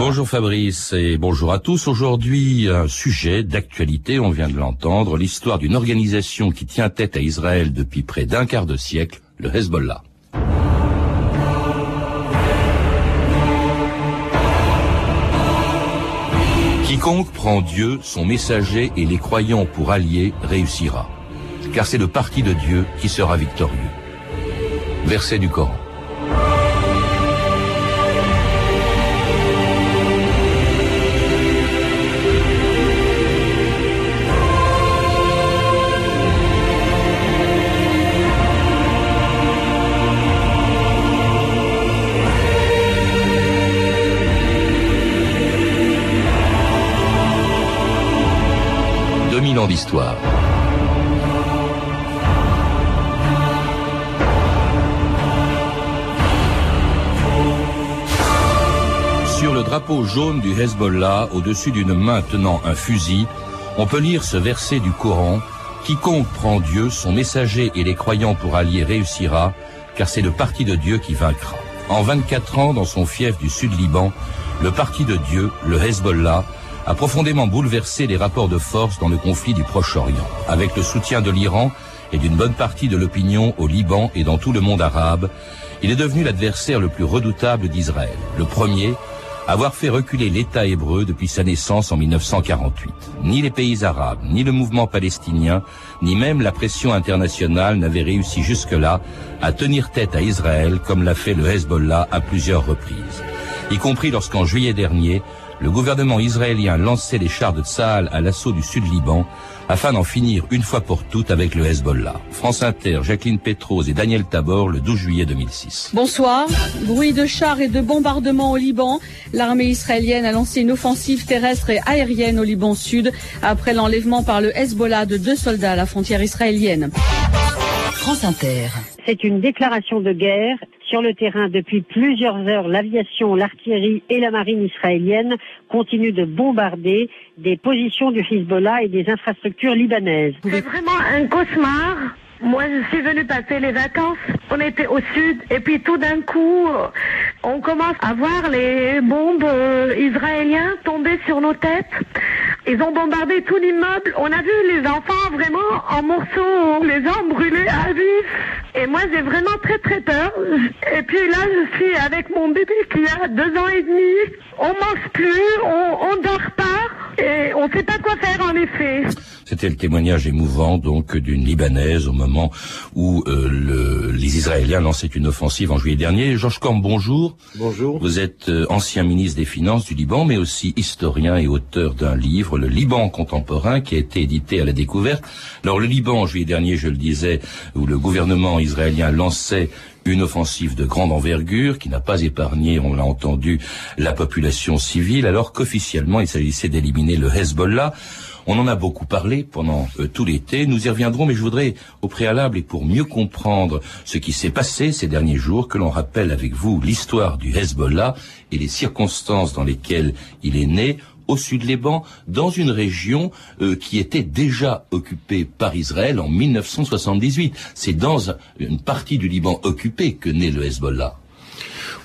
Bonjour Fabrice et bonjour à tous. Aujourd'hui, un sujet d'actualité, on vient de l'entendre, l'histoire d'une organisation qui tient tête à Israël depuis près d'un quart de siècle, le Hezbollah. Quiconque prend Dieu, son messager et les croyants pour alliés réussira, car c'est le parti de Dieu qui sera victorieux. Verset du Coran. Sur le drapeau jaune du Hezbollah, au-dessus d'une main tenant un fusil, on peut lire ce verset du Coran Quiconque prend Dieu, son messager et les croyants pour allier réussira, car c'est le parti de Dieu qui vaincra. En 24 ans, dans son fief du Sud-Liban, le parti de Dieu, le Hezbollah, a profondément bouleversé les rapports de force dans le conflit du Proche-Orient. Avec le soutien de l'Iran et d'une bonne partie de l'opinion au Liban et dans tout le monde arabe, il est devenu l'adversaire le plus redoutable d'Israël. Le premier, avoir fait reculer l'État hébreu depuis sa naissance en 1948. Ni les pays arabes, ni le mouvement palestinien, ni même la pression internationale n'avaient réussi jusque-là à tenir tête à Israël comme l'a fait le Hezbollah à plusieurs reprises, y compris lorsqu'en juillet dernier, le gouvernement israélien lançait les chars de Tsahal à l'assaut du sud-Liban afin d'en finir une fois pour toutes avec le Hezbollah. France Inter, Jacqueline Petros et Daniel Tabor le 12 juillet 2006. Bonsoir. Bruit de chars et de bombardements au Liban. L'armée israélienne a lancé une offensive terrestre et aérienne au Liban Sud après l'enlèvement par le Hezbollah de deux soldats à la frontière israélienne. France Inter. C'est une déclaration de guerre sur le terrain, depuis plusieurs heures, l'aviation, l'artillerie et la marine israélienne continuent de bombarder des positions du Hezbollah et des infrastructures libanaises. C'est vraiment un cauchemar. Moi, je suis venue passer les vacances. On était au sud et puis tout d'un coup, on commence à voir les bombes euh, israéliens tomber sur nos têtes. Ils ont bombardé tout l'immeuble. On a vu les enfants vraiment en morceaux, les hommes brûlés à vif. Et moi, j'ai vraiment très très peur. Et puis là, je suis avec mon bébé qui a deux ans et demi. On mange plus, on, on dort pas et on sait pas quoi faire en effet. C'était le témoignage émouvant donc d'une Libanaise au moment où euh, le, les Israéliens lançaient une offensive en juillet dernier. Georges Corm, bonjour. Bonjour. Vous êtes euh, ancien ministre des Finances du Liban, mais aussi historien et auteur d'un livre, Le Liban contemporain, qui a été édité à la découverte. Alors le Liban, en juillet dernier, je le disais, où le gouvernement israélien lançait une offensive de grande envergure qui n'a pas épargné, on l'a entendu, la population civile, alors qu'officiellement il s'agissait d'éliminer le Hezbollah. On en a beaucoup parlé pendant euh, tout l'été, nous y reviendrons, mais je voudrais au préalable et pour mieux comprendre ce qui s'est passé ces derniers jours, que l'on rappelle avec vous l'histoire du Hezbollah et les circonstances dans lesquelles il est né, au sud Liban, dans une région euh, qui était déjà occupée par Israël en 1978. C'est dans une partie du Liban occupée que naît le Hezbollah.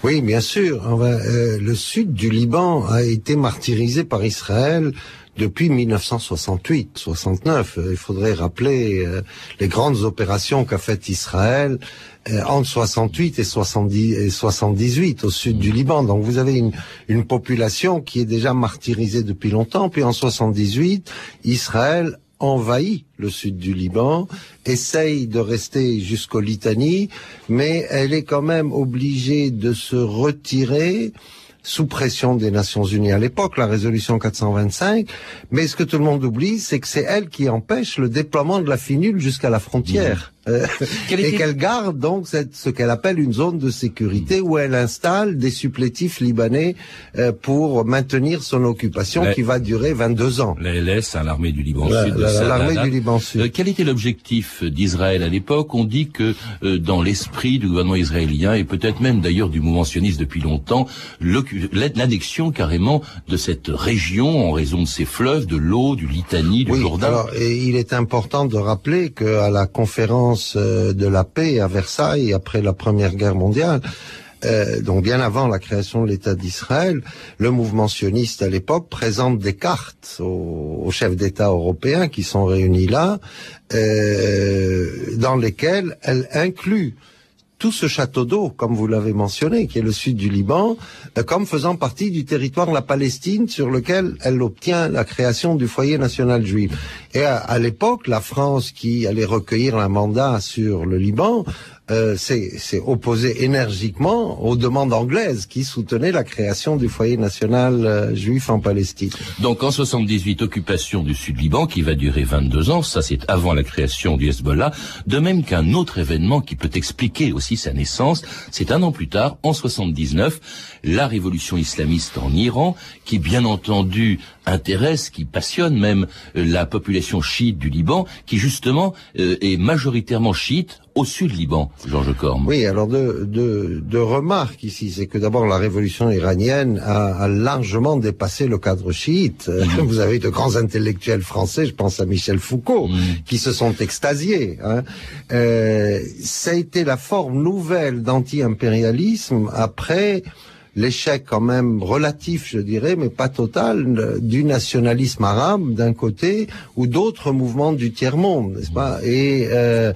Oui, bien sûr. Euh, le sud du Liban a été martyrisé par Israël depuis 1968, 69. Il faudrait rappeler euh, les grandes opérations qu'a faites Israël euh, entre 68 et, 70, et 78 au sud du Liban. Donc vous avez une, une population qui est déjà martyrisée depuis longtemps. Puis en 78, Israël envahit le sud du Liban, essaye de rester jusqu'au Litanie, mais elle est quand même obligée de se retirer sous pression des Nations Unies à l'époque, la résolution 425. Mais ce que tout le monde oublie, c'est que c'est elle qui empêche le déploiement de la finule jusqu'à la frontière. Euh, et qu'elle garde donc cette, ce qu'elle appelle une zone de sécurité où elle installe des supplétifs libanais euh, pour maintenir son occupation qui va durer 22 ans. La LS, hein, l'armée du Liban Sud. L'armée du Liban Sud. Euh, quel était l'objectif d'Israël à l'époque? On dit que dans l'esprit du gouvernement israélien et peut-être même d'ailleurs du mouvement sioniste depuis longtemps, l'annexion carrément de cette région en raison de ses fleuves, de l'eau, du Litanie, du oui, Jourdain. Alors, et il est important de rappeler qu'à la conférence euh, de la paix à Versailles après la Première Guerre mondiale, euh, donc bien avant la création de l'État d'Israël, le mouvement sioniste à l'époque présente des cartes aux, chefs d'État européens qui sont réunis là, euh, dans lesquelles elle inclut tout ce château d'eau, comme vous l'avez mentionné, qui est le sud du Liban, euh, comme faisant partie du territoire de la Palestine sur lequel elle obtient la création du foyer national juif. Et à, à l'époque, la France qui allait recueillir un mandat sur le Liban euh, s'est opposé énergiquement aux demandes anglaises qui soutenaient la création du foyer national euh, juif en Palestine. Donc en 78, occupation du Sud-Liban qui va durer 22 ans, ça c'est avant la création du Hezbollah, de même qu'un autre événement qui peut expliquer aussi sa naissance, c'est un an plus tard, en 79, la révolution islamiste en Iran, qui bien entendu intéresse, qui passionne même euh, la population chiite du Liban, qui justement euh, est majoritairement chiite au sud Liban, Georges Corme. Oui, alors deux, deux, deux remarques ici, c'est que d'abord la révolution iranienne a, a, largement dépassé le cadre chiite. Mmh. Vous avez de grands intellectuels français, je pense à Michel Foucault, mmh. qui se sont extasiés. Hein. Euh, ça a été la forme nouvelle d'anti-impérialisme après l'échec quand même relatif, je dirais, mais pas total, du nationalisme arabe d'un côté ou d'autres mouvements du tiers-monde, n'est-ce pas? Et euh,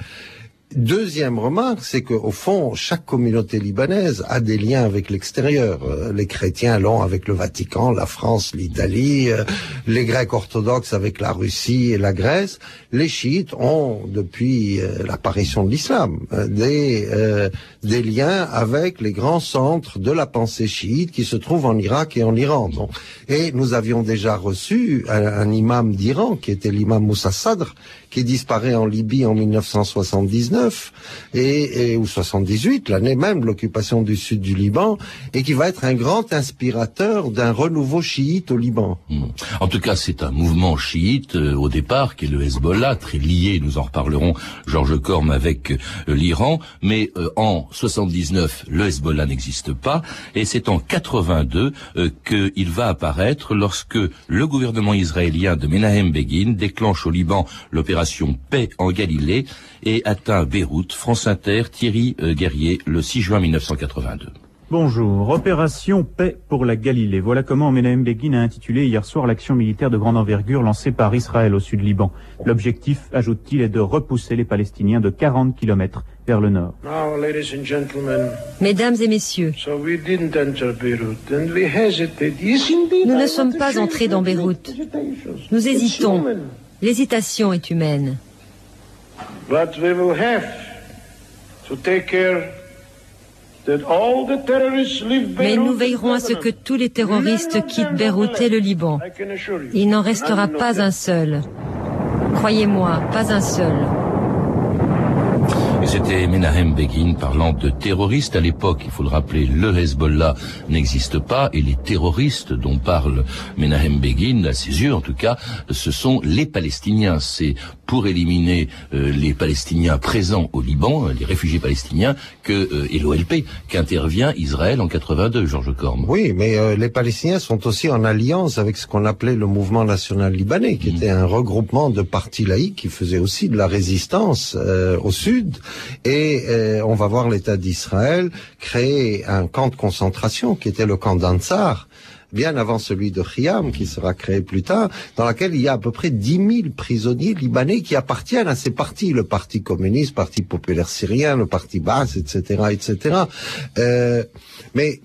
Deuxième remarque, c'est qu'au fond, chaque communauté libanaise a des liens avec l'extérieur. Euh, les chrétiens l'ont avec le Vatican, la France, l'Italie, euh, les Grecs orthodoxes avec la Russie et la Grèce. Les chiites ont, depuis euh, l'apparition de l'islam, des, euh, des liens avec les grands centres de la pensée chiite qui se trouvent en Irak et en Iran. Et nous avions déjà reçu un, un imam d'Iran, qui était l'imam Moussa Sadr, qui disparaît en Libye en 1979 et, et ou 78, l'année même de l'occupation du sud du Liban, et qui va être un grand inspirateur d'un renouveau chiite au Liban. Mmh. En tout cas, c'est un mouvement chiite euh, au départ qui est le Hezbollah, très lié, nous en reparlerons, Georges Corme avec euh, l'Iran, mais euh, en 79, le Hezbollah n'existe pas, et c'est en 82 euh, qu'il va apparaître lorsque le gouvernement israélien de Menahem Begin déclenche au Liban l'opération Paix en Galilée et atteint Beyrouth. France Inter, Thierry euh, Guerrier, le 6 juin 1982. Bonjour. Opération Paix pour la Galilée. Voilà comment Menahem Begin a intitulé hier soir l'action militaire de grande envergure lancée par Israël au sud Liban. L'objectif, ajoute-t-il, est de repousser les Palestiniens de 40 kilomètres vers le nord. Mesdames et messieurs, nous ne sommes pas entrés dans Beyrouth. Nous hésitons. L'hésitation est humaine. Mais nous veillerons à ce que tous les terroristes quittent Beyrouth et le Liban. Il n'en restera pas un seul. Croyez-moi, pas un seul. C'était Menahem Begin parlant de terroristes. À l'époque, il faut le rappeler, le Hezbollah n'existe pas et les terroristes dont parle Menahem Begin, à ses yeux en tout cas, ce sont les Palestiniens. C'est pour éliminer euh, les Palestiniens présents au Liban, les réfugiés palestiniens, que euh, et l'OLP qu'intervient Israël en 82, Georges Corme. Oui, mais euh, les Palestiniens sont aussi en alliance avec ce qu'on appelait le mouvement national libanais, qui mmh. était un regroupement de partis laïcs qui faisait aussi de la résistance au sud et euh, on va voir l'État d'Israël créer un camp de concentration qui était le camp d'Ansar, bien avant celui de Khiam, qui sera créé plus tard, dans lequel il y a à peu près 10 000 prisonniers libanais qui appartiennent à ces partis, le Parti communiste, le Parti populaire syrien, le Parti basse, etc., etc. Euh, mais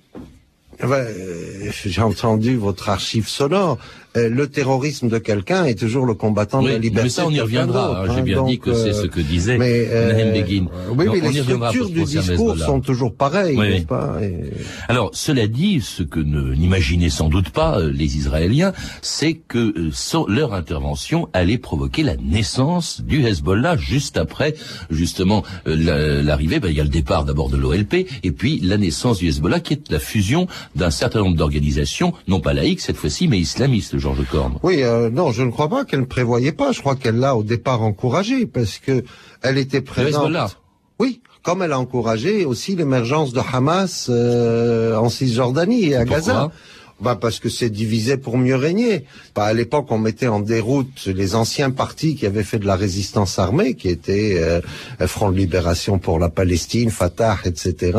euh, j'ai entendu votre archive sonore. Euh, le terrorisme de quelqu'un est toujours le combattant oui, de la liberté. Mais ça, on y reviendra. Hein, J'ai bien donc, dit que c'est ce que disait mais, euh, Begin. Oui, mais les structures du discours sont toujours pareilles, oui, n'est-ce pas Et... Alors, cela dit, ce que n'imaginaient sans doute pas euh, les Israéliens, c'est que euh, leur intervention allait provoquer la naissance du Hezbollah juste après, justement, euh, l'arrivée. Ben, il y a le départ d'abord de l'OLP, et puis la naissance du Hezbollah, qui est la fusion d'un certain nombre d'organisations, non pas laïques cette fois-ci, mais islamistes. Georges Corne. Oui, euh, non, je ne crois pas qu'elle ne prévoyait pas. Je crois qu'elle l'a au départ encouragé parce que elle était présente. Oui, comme elle a encouragé aussi l'émergence de Hamas euh, en Cisjordanie et à Pourquoi Gaza. Bah parce que c'est divisé pour mieux régner. Bah, à l'époque, on mettait en déroute les anciens partis qui avaient fait de la résistance armée, qui étaient euh, Front de libération pour la Palestine, Fatah, etc.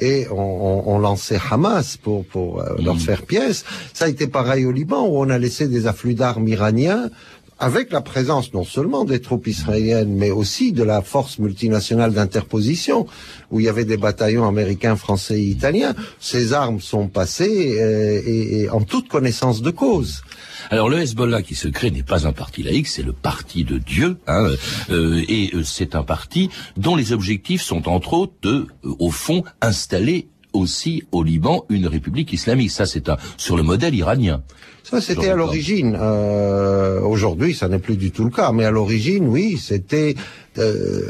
Et on, on, lançait Hamas pour, pour euh, leur mm. faire pièce. Ça a été pareil au Liban, où on a laissé des afflux d'armes iraniens avec la présence non seulement des troupes israéliennes, mais aussi de la force multinationale d'interposition, où il y avait des bataillons américains, français et italiens, ces armes sont passées euh, et, en toute connaissance de cause. Alors le Hezbollah qui se crée n'est pas un parti laïque, c'est le parti de Dieu, hein, euh, et euh, c'est un parti dont les objectifs sont entre autres de, au fond, installer aussi au Liban une république islamique. Ça, c'est sur le modèle iranien. Ça, c'était à l'origine. Euh, Aujourd'hui, ça n'est plus du tout le cas. Mais à l'origine, oui, c'était, euh,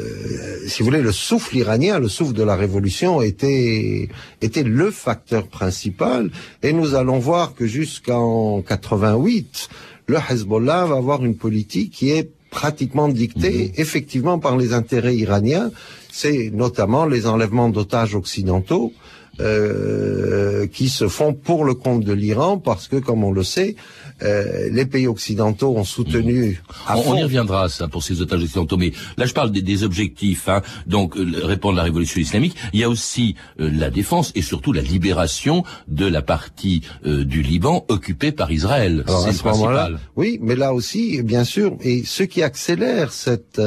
si vous voulez, le souffle iranien, le souffle de la révolution était était le facteur principal. Et nous allons voir que jusqu'en 88, le Hezbollah va avoir une politique qui est pratiquement dictée mhm. effectivement par les intérêts iraniens. C'est notamment les enlèvements d'otages occidentaux euh, qui se font pour le compte de l'Iran parce que, comme on le sait, euh, les pays occidentaux ont soutenu. Mmh. on, y reviendra ça pour ces otages occidentaux, mais là je parle des, objectifs. Hein, donc euh, répondre à la révolution islamique. Il y a aussi la défense et surtout la libération de la partie du Liban occupée par Israël. C'est le principal. Oui, mais là aussi, bien sûr, et ce qui accélère cette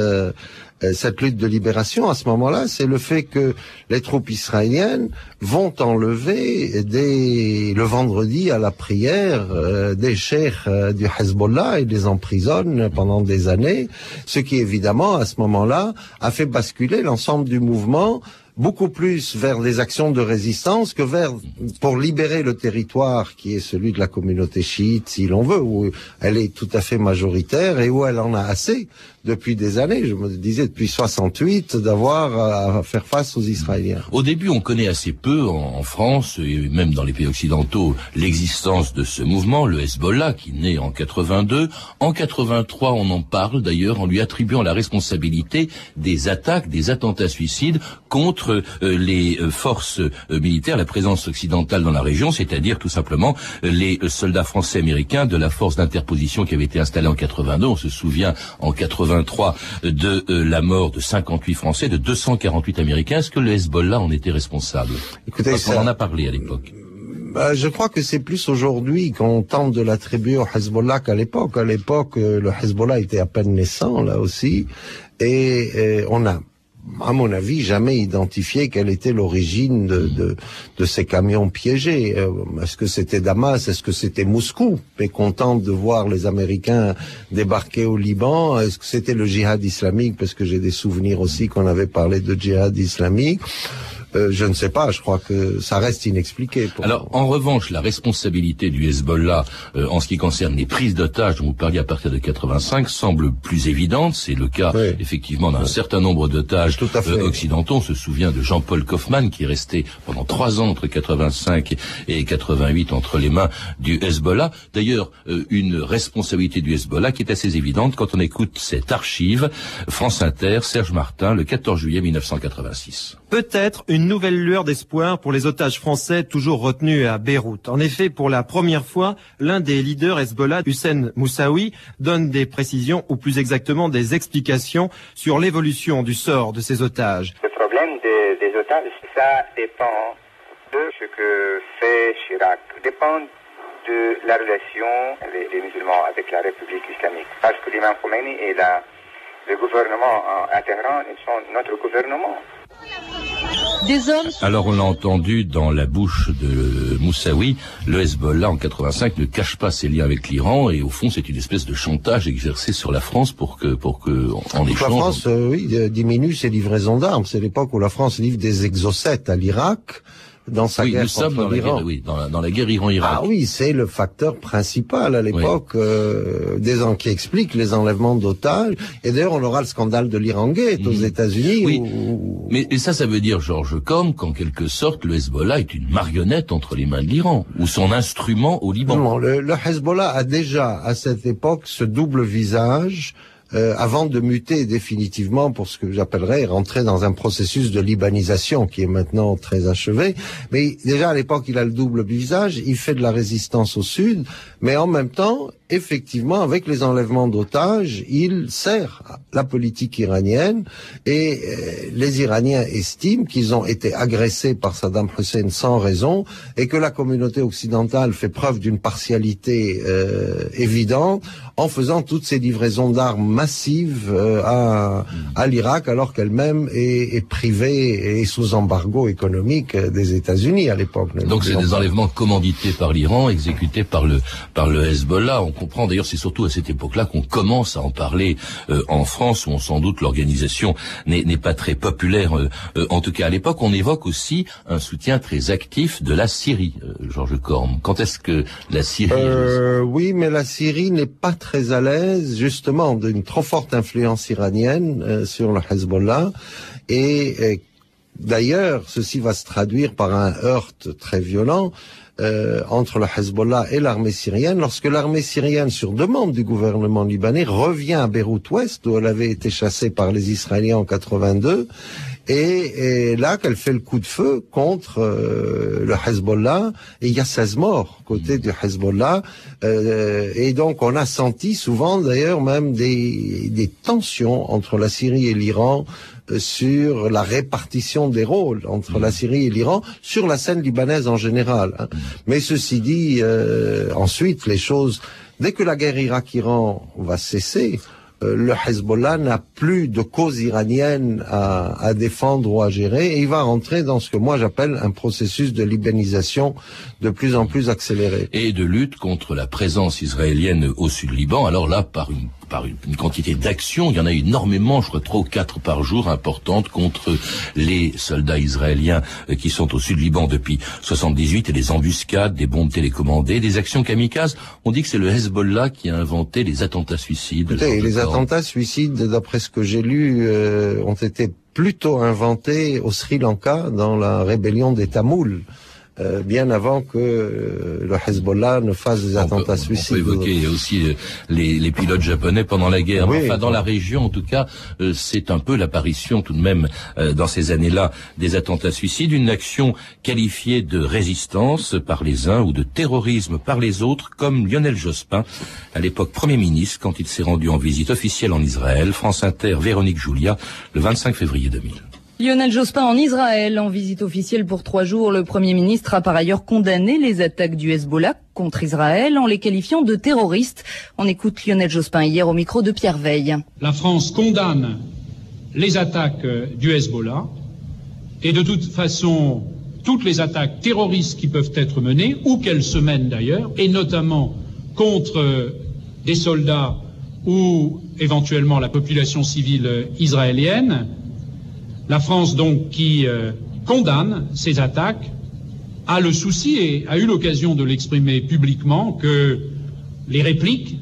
euh, cette lutte de libération à ce moment-là, c'est le fait que les troupes israéliennes vont enlever dès le vendredi à la prière euh, des euh, du Hezbollah et les emprisonnent pendant des années, ce qui évidemment à ce moment-là a fait basculer l'ensemble du mouvement beaucoup plus vers des actions de résistance que vers pour libérer le territoire qui est celui de la communauté chiite, si l'on veut, où elle est tout à fait majoritaire et où elle en a assez depuis des années, je me disais depuis 68, d'avoir à faire face aux Israéliens. Au début, on connaît assez peu en, France et même dans les pays occidentaux l'existence de ce mouvement, le Hezbollah, qui naît en 82. En 83, on en parle d'ailleurs en lui attribuant la responsabilité des attaques, des attentats suicides contre euh, les euh, forces euh, militaires, la présence occidentale dans la région, c'est-à-dire tout simplement les soldats français américains de la force d'interposition qui avait été installée en 82. On se souvient en 80 de euh, la mort de 58 Français, de 248 Américains. Est-ce que le Hezbollah en était responsable? Écoutez, Parce en a parlé à l'époque. Bah, je crois que c'est plus aujourd'hui qu'on tente de l'attribuer au Hezbollah qu'à l'époque. À l'époque, euh, le Hezbollah était à peine naissant, là aussi, et on a à mon avis, jamais identifié quelle était l'origine de, de, ces camions piégés. Euh, est-ce que c'était Damas? Est-ce que c'était Moscou? Mécontent de voir les Américains débarquer au Liban Est-ce que c'était le djihad islamique? Parce que j'ai des souvenirs aussi qu'on avait parlé de djihad islamique. Euh, je ne sais pas, je crois que ça reste inexpliqué. Alors, en revanche, la responsabilité du Hezbollah euh, en ce qui concerne les prises d'otages dont vous parliez à partir de 85 semble plus évidente. C'est le cas, effectivement, d'un certain nombre d'otages euh, occidentaux. On se souvient de Jean-Paul Kaufmann qui est resté pendant trois ans entre 85 et 88 entre les mains du Hezbollah. D'ailleurs, une responsabilité du Hezbollah qui est assez évidente quand on écoute cette archive France Inter, Serge Martin, le 14 juillet 1986 peut-être une nouvelle lueur d'espoir pour les otages français toujours retenus à Beyrouth. En effet, pour la première fois, l'un des leaders Hezbollah, Hussein Moussaoui, donne des précisions ou plus exactement des explications sur l'évolution du sort de ces otages. Le problème des, otages, ça dépend de ce que fait Chirac, dépend de la relation des, musulmans avec la République islamique. Parce que l'imam Khomeini et le gouvernement à Téhéran, ils sont notre gouvernement. Alors on l'a entendu dans la bouche de Moussaoui, le Hezbollah en 85 ne cache pas ses liens avec l'Iran et au fond c'est une espèce de chantage exercé sur la France pour que pour que en échange. La France, euh, oui, diminue ses livraisons d'armes. C'est l'époque où la France livre des exocètes à l'Irak dans sa guerre contre l'Iran. Oui, dans la, dans la guerre Iran-Irak. Ah oui, c'est le facteur principal à l'époque euh, des qui explique les enlèvements d'otages. Et d'ailleurs, on aura le scandale de l'Iran Gate aux mhm. États-Unis. Oui. Mais et ça, ça veut dire, Georges comme qu'en quelque sorte, le Hezbollah est une marionnette entre les mains de l'Iran, ou son instrument au Liban. Non, le, le Hezbollah a déjà, à cette époque, ce double visage euh, avant de muter définitivement pour ce que j'appellerais rentrer dans un processus de libanisation qui est maintenant très achevé. Mais déjà à l'époque, il a le double visage, il fait de la résistance au sud, mais en même temps, effectivement, avec les enlèvements d'otages, il sert la politique iranienne et euh, les Iraniens estiment qu'ils ont été agressés par Saddam Hussein sans raison et que la communauté occidentale fait preuve d'une partialité euh, évidente en faisant toutes ces livraisons d'armes massives euh, à, à l'Irak alors qu'elle-même est, est, privée et sous embargo économique des États-Unis à l'époque. Donc c'est des enlèvements commandités par l'Iran, exécutés par le par le Hezbollah. On comprend d'ailleurs c'est surtout à cette époque-là qu'on commence à en parler euh, en France où sans doute l'organisation n'est pas très populaire. Euh, euh, en tout cas à l'époque, on évoque aussi un soutien très actif de la Syrie. Georges Corme, quand est-ce que la Syrie Oui, mais la Syrie n'est pas très à l'aise justement d'une trop forte influence iranienne sur le Hezbollah et D'ailleurs, ceci va se traduire par un heurt très violent euh, entre le Hezbollah et l'armée syrienne lorsque l'armée syrienne, sur demande du gouvernement libanais, revient à Beyrouth-Ouest où elle avait été chassée par les Israéliens en 82 et, là qu'elle fait le coup de feu contre euh, le Hezbollah et il y a 16 morts côté du Hezbollah euh, et donc on a senti souvent d'ailleurs même des tensions entre la Syrie et l'Iran sur la répartition des rôles entre la Syrie et l'Iran, sur la scène libanaise en général. Hein. Mais ceci dit, euh, ensuite, les choses, dès que la guerre Irak-Iran va cesser, euh, le Hezbollah n'a plus de cause iranienne à, à, défendre ou à gérer et il va rentrer dans ce que moi j'appelle un processus de libanisation de plus en plus accéléré. Et de lutte contre la présence israélienne au sud Liban, alors là par une par une, quantité d'actions. Il y en a énormément, je crois trois ou quatre par jour, importantes contre les soldats israéliens euh, qui sont au sud Liban depuis 78 et des embuscades, des bombes télécommandées, des actions kamikazes. On dit que c'est le Hezbollah qui a inventé les attentats suicides. les attentats suicides, d'après ce que j'ai lu, euh, ont été plutôt inventés au Sri Lanka dans la rébellion des Tamouls. Euh, bien avant que euh, le Hezbollah ne fasse des attentats suicides. On peut évoquer aussi euh, les, les, pilotes japonais pendant la guerre. enfin, dans la région, en tout cas, c'est un peu l'apparition tout de même dans ces années-là des attentats suicides, une action qualifiée de résistance par les uns ou de terrorisme par les autres, comme Lionel Jospin, à l'époque Premier ministre, quand il s'est rendu en visite officielle en Israël. France Inter, Véronique Julia, le 25 février 2000. Lionel Jospin en Israël, en visite officielle pour trois jours, le Premier ministre a par ailleurs condamné les attaques du Hezbollah contre Israël en les qualifiant de terroristes. On écoute Lionel Jospin hier au micro de Pierre Veille. La France condamne les attaques du Hezbollah et de toute façon toutes les attaques terroristes qui peuvent être menées, ou qu'elles se mènent d'ailleurs, et notamment contre des soldats ou éventuellement la population civile israélienne, la France, donc, qui euh, condamne ces attaques, a le souci et a eu l'occasion de l'exprimer publiquement que les répliques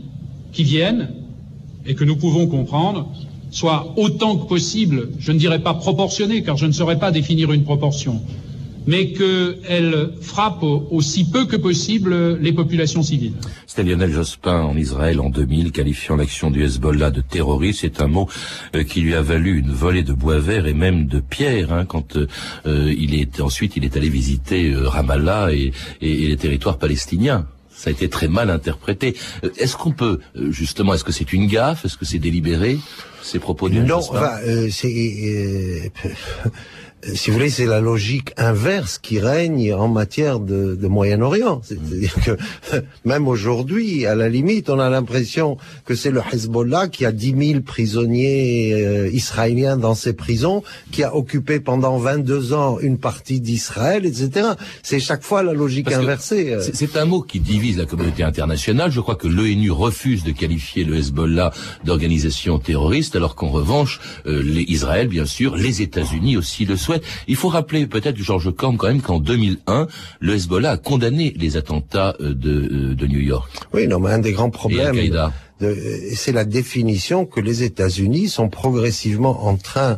qui viennent et que nous pouvons comprendre soient autant que possible, je ne dirais pas proportionnées, car je ne saurais pas définir une proportion, mais qu'elle frappe aussi peu que possible les populations civiles. C'était Lionel Jospin en Israël en 2000, qualifiant l'action du Hezbollah de terroriste. C'est un mot euh, qui lui a valu une volée de bois vert et même de pierre hein, quand euh, il est ensuite il est allé visiter euh, Ramallah et, et, les territoires palestiniens ça a été très mal interprété. Est-ce qu'on peut, justement, est-ce que c'est une gaffe? Est-ce que c'est délibéré Ces propos de Non, enfin, c'est euh, si vous voulez, c'est la logique inverse qui règne en matière de, de Moyen-Orient. C'est-à-dire que même aujourd'hui, à la limite, on a l'impression que c'est le Hezbollah qui a 10 000 prisonniers euh, israéliens dans ses prisons, qui a occupé pendant 22 ans une partie d'Israël, etc. C'est chaque fois la logique inversée. Euh. C'est un mot qui divise la communauté internationale. Je crois que l'ONU refuse de qualifier le Hezbollah d'organisation terroriste, alors qu'en revanche, les Israël, bien sûr, les États-Unis aussi le Il faut rappeler peut-être, Georges Corm, quand même qu'en 2001, le Hezbollah a condamné les attentats euh, de, euh, de New York. Oui, non, mais un des grands problèmes, c'est la définition que les États-Unis sont progressivement en train euh,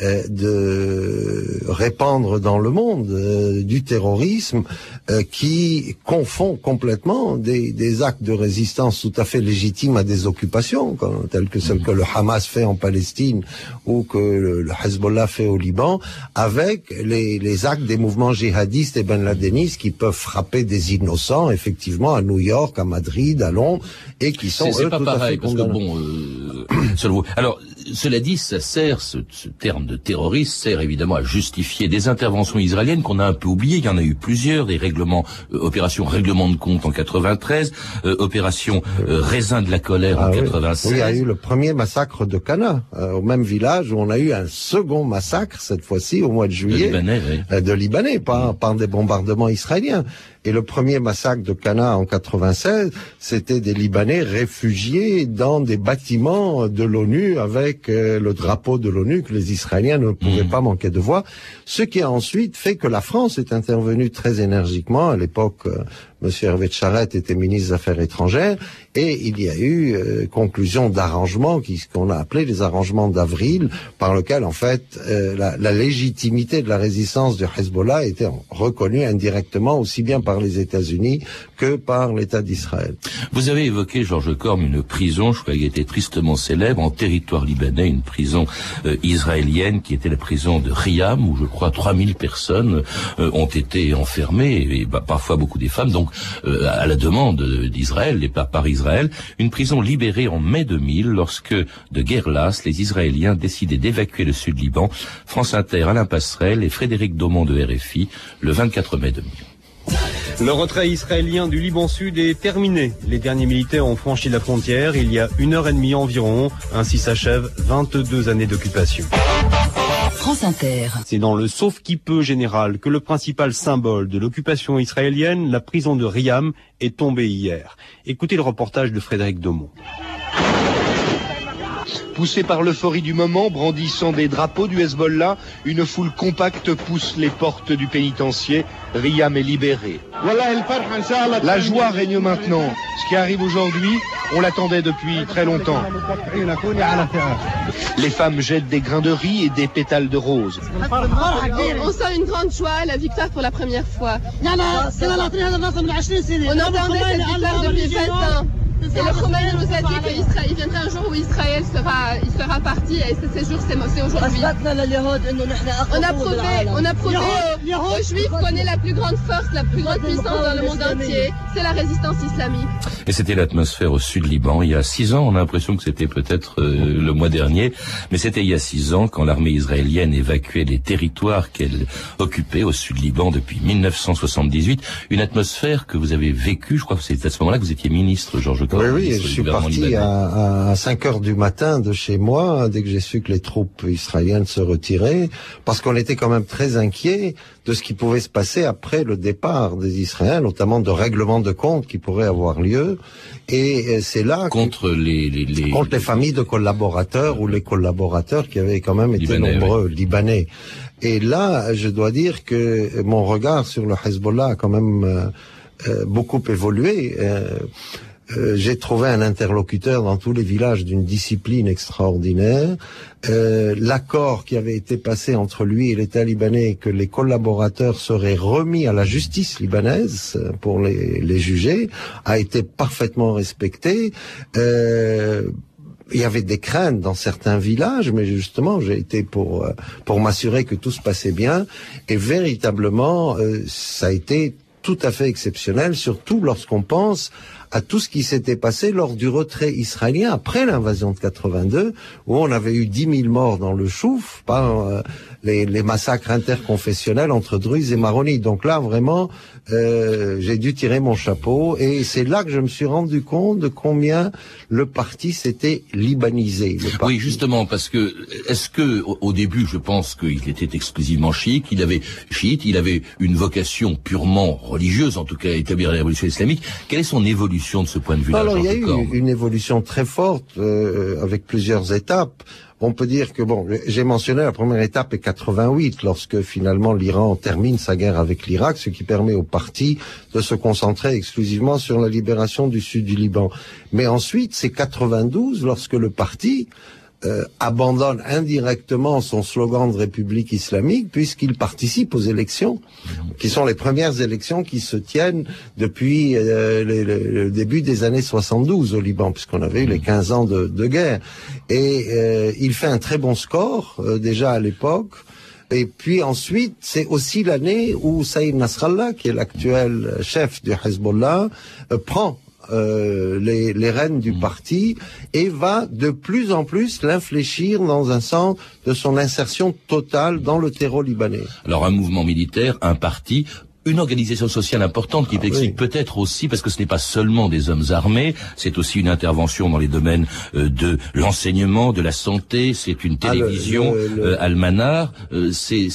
de répandre dans le monde euh, du terrorisme euh, qui confond complètement des, des, actes de résistance tout à fait légitimes à des occupations, comme, telles que celles que le Hamas fait en Palestine ou que le, le Hezbollah fait au Liban, avec les, les, actes des mouvements djihadistes et ben ladenistes qui peuvent frapper des innocents, effectivement, à New York, à Madrid, à Londres, et qui sont c'est pas tout pareil à fait parce que bon, euh, selon vous- Alors, cela dit, ça sert ce, ce terme de terroriste sert évidemment à justifier des interventions israéliennes qu'on a un peu oubliées. Il y en a eu plusieurs, des règlements, euh, opération règlement de compte en 93, euh, opération euh, raisin de la colère en Ah oui. 96. Oui, il y a eu le premier massacre de Cana, euh, au même village où on a eu un second massacre, cette fois-ci au mois de de juillet, Libanais, oui. euh, de Libanais, par, par des bombardements israéliens. Et le premier massacre de Cana en 96, c'était des Libanais réfugiés dans des bâtiments de l'ONU avec euh, le drapeau de l'ONU que les Israéliens ne pouvaient pas manquer de voir. Ce qui a ensuite fait que la France est intervenue très énergiquement. À l'époque, euh, Monsieur Hervé de Charette était ministre des Affaires étrangères et il y a eu euh, conclusion d'arrangements qui- qu'on a appelé les arrangements d'avril par lequel en fait euh, la, la légitimité de la résistance du Hezbollah était reconnue indirectement aussi bien par les États-Unis que par l'État d'Israël. Vous avez évoqué, Georges Corme, une prison, je crois qu'elle était tristement célèbre, en territoire libanais, une prison euh, israélienne qui était la prison de Riam, où je crois 3000 personnes euh, ont été enfermées, et bah, parfois beaucoup des femmes, donc euh, à la demande d'Israël, et pas par Israël, une prison libérée en mai 2000, lorsque de guerre lasse, les Israéliens décidaient d'évacuer le sud Liban. France Inter, Alain Passerelle et Frédéric Daumont de RFI, le 24 mai 2000. Le retrait israélien du Liban Sud est terminé. Les derniers militaires ont franchi la frontière il y a une heure et demie environ. Ainsi s'achèvent 22 années d'occupation. C'est dans le sauf qui peut général que le principal symbole de l'occupation israélienne, la prison de Riam, est tombé hier. Écoutez le reportage de Frédéric Daumont. Poussé par l'euphorie du moment, brandissant des drapeaux du Hezbollah, une foule compacte pousse les portes du pénitencier. Riam est libéré. La joie règne maintenant. Ce qui arrive aujourd'hui, on l'attendait depuis très longtemps. Les femmes jettent des grains de riz et des pétales de rose. On sent une grande joie, la victoire pour la première fois. On entendait cette victoire depuis 20 ans. Et le Khomeini nous a dit qu'il viendrait un jour où Israël sera, il sera parti et ce, ce jour c'est c'est aujourd'hui. On a prouvé, on a prouvé aux, aux Juifs qu'on est la plus grande force, la plus grande puissance dans le monde entier. C'est la résistance islamique. Et c'était l'atmosphère au sud Liban il y a six ans. On a l'impression que c'était peut-être euh, le mois dernier, mais c'était il y a six ans quand l'armée israélienne évacuait les territoires qu'elle occupait au sud Liban depuis 1978. Une atmosphère que vous avez vécue. Je crois que c'est à ce moment-là que vous étiez ministre, Georges Oui, oui, je suis parti à, à 5 heures du matin de chez moi, dès que j'ai su que les troupes israéliennes se retiraient, parce qu'on était quand même très inquiet de ce qui pouvait se passer après le départ des Israéliens, notamment de règlements de comptes qui pourraient avoir lieu. Et euh, c'est là... Contre les, les, les... Contre les familles de collaborateurs ou les collaborateurs qui avaient quand même été Libanais, nombreux, libanais. Et là, je dois dire que mon regard sur le Hezbollah a quand même euh, euh, beaucoup évolué. Euh, euh, j'ai trouvé un interlocuteur dans tous les villages d'une discipline extraordinaire. Euh, L'accord qui avait été passé entre lui et l'État libanais, que les collaborateurs seraient remis à la justice libanaise pour les, juger, a été parfaitement respecté. Euh, il y avait des craintes dans certains villages, mais justement, j'ai été pour pour m'assurer que tout se passait bien. Et véritablement, ça a été tout à fait exceptionnel, surtout lorsqu'on pense à tout ce qui s'était passé lors du retrait israélien après l'invasion de 82, où on avait eu 10 000 morts dans le Chouf par euh, les, les, massacres interconfessionnels entre Druzes et Maronites. Donc là, vraiment, euh, j'ai dû tirer mon chapeau, et c'est là que je me suis rendu compte de combien le parti s'était libanisé. Oui, justement, parce que est-ce que au, début, je pense qu'il était exclusivement chiite, il avait chiite, il avait une vocation purement religieuse, en tout cas établir la révolution islamique. Quelle est son évolution de ce point de vue-là Alors, il y a eu une évolution très forte euh, avec plusieurs étapes. On peut dire que bon, j'ai mentionné la première étape est 88, lorsque finalement l'Iran termine sa guerre avec l'Irak, ce qui permet au parti de se concentrer exclusivement sur la libération du sud du Liban. Mais ensuite, c'est 92, lorsque le parti euh, abandonne indirectement son slogan de République islamique puisqu'il participe aux élections, qui sont les premières élections qui se tiennent depuis euh, le, début des années 72 au Liban, puisqu'on avait eu les 15 ans de, guerre. Et euh, il fait un très bon score déjà à l'époque. Et puis ensuite, c'est aussi l'année où Saïd Nasrallah, qui est l'actuel chef du Hezbollah, prend euh, les, les, rênes du mmh. parti et va de plus en plus l'infléchir dans un sens de son insertion totale dans le terreau libanais. Alors un mouvement militaire, un parti, une organisation sociale importante qui ah, explique peut-être aussi, parce que ce n'est pas seulement des hommes armés, c'est aussi une intervention dans les domaines euh, de l'enseignement, de la santé, c'est une ah, télévision, euh, almanar, euh, c'est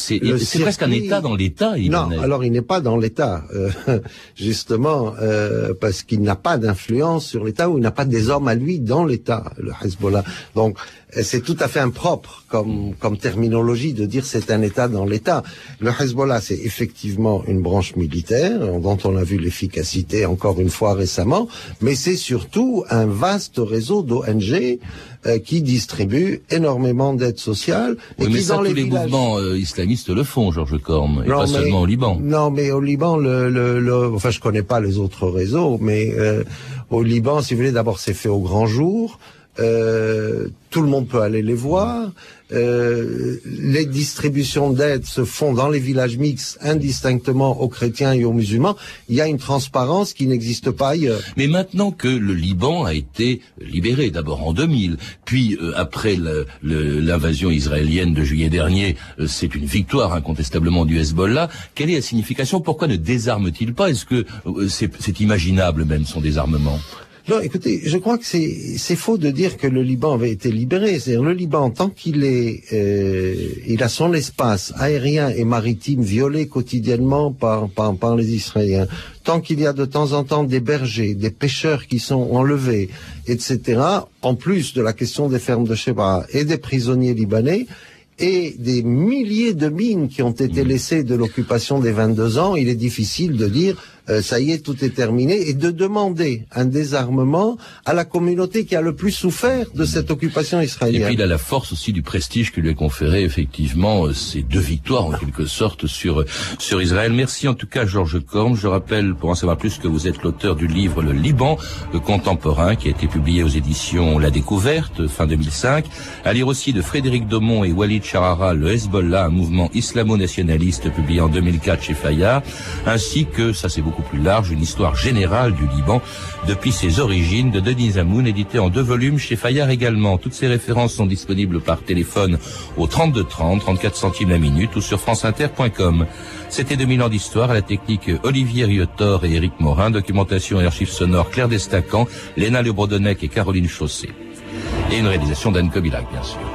presque un État dans l'État. Non, alors il n'est pas dans l'État, euh, justement, parce qu'il n'a pas d'influence sur l'État ou il n'a pas des hommes à lui dans l'État, le Hezbollah. Donc c'est tout à fait impropre comme, comme terminologie de dire c'est un État dans l'État. Le Hezbollah, c'est effectivement une branche militaire dont on a vu l'efficacité encore une fois récemment, mais c'est surtout un vaste réseau d'ONG euh, qui distribue énormément d'aides sociales. et mais qui, ça, dans tous les, mouvements euh, islamistes le font, Georges Corme, et pas seulement au Liban. Non, mais au Liban, le, le, le, enfin, je connais pas les autres réseaux, mais euh, au Liban, si vous voulez, d'abord, c'est fait au grand jour. Euh, tout le monde peut aller les voir. Euh, les distributions d'aide se font dans les villages mixtes indistinctement aux chrétiens et aux musulmans. Il y a une transparence qui n'existe pas ailleurs. Mais maintenant que le Liban a été libéré, d'abord en 2000, puis euh, après l'invasion israélienne de juillet dernier, euh, c'est une victoire incontestablement du Hezbollah. Quelle est la signification? Pourquoi ne désarme-t-il pas? Est-ce que c'est imaginable même son désarmement? Non, écoutez, je crois que c'est faux de dire que le Liban avait été libéré. C'est-à-dire le Liban, tant qu'il est, euh, il a son espace aérien et maritime violé quotidiennement par, par, par les Israéliens, tant qu'il y a de temps en temps des bergers, des pêcheurs qui sont enlevés, etc., en plus de la question des fermes de Sheba et des prisonniers libanais, et des milliers de mines qui ont été mmh. laissées de l'occupation des 22 ans, il est difficile de dire euh, ça y est, tout est terminé, et de demander un désarmement à la communauté qui a le plus souffert de cette occupation israélienne. Et puis il a la force aussi du prestige que lui a conféré effectivement euh, ces deux victoires en quelque sorte sur sur Israël. Merci en tout cas Georges Corm. Je rappelle pour en savoir plus que vous êtes l'auteur du livre Le Liban le contemporain qui a été publié aux éditions La Découverte fin 2005. À lire aussi de Frédéric Domont et Walid Charara Le Hezbollah, un mouvement islamo-nationaliste publié en 2004 chez Fayard, ainsi que ça c'est beaucoup plus large, une histoire générale du Liban depuis ses origines de Denis Amoun, édité en deux volumes chez Fayard également. Toutes ces références sont disponibles par téléphone au 32 30, 34 centimes la minute ou sur franceinter.com. C'était 2000 ans d'histoire à la technique Olivier Riotor et Éric Morin, documentation et archives sonores Claire Destacan, Léna Le Brodonnec et Caroline Chausset. Et une réalisation d'Anne Kobilac, bien sûr.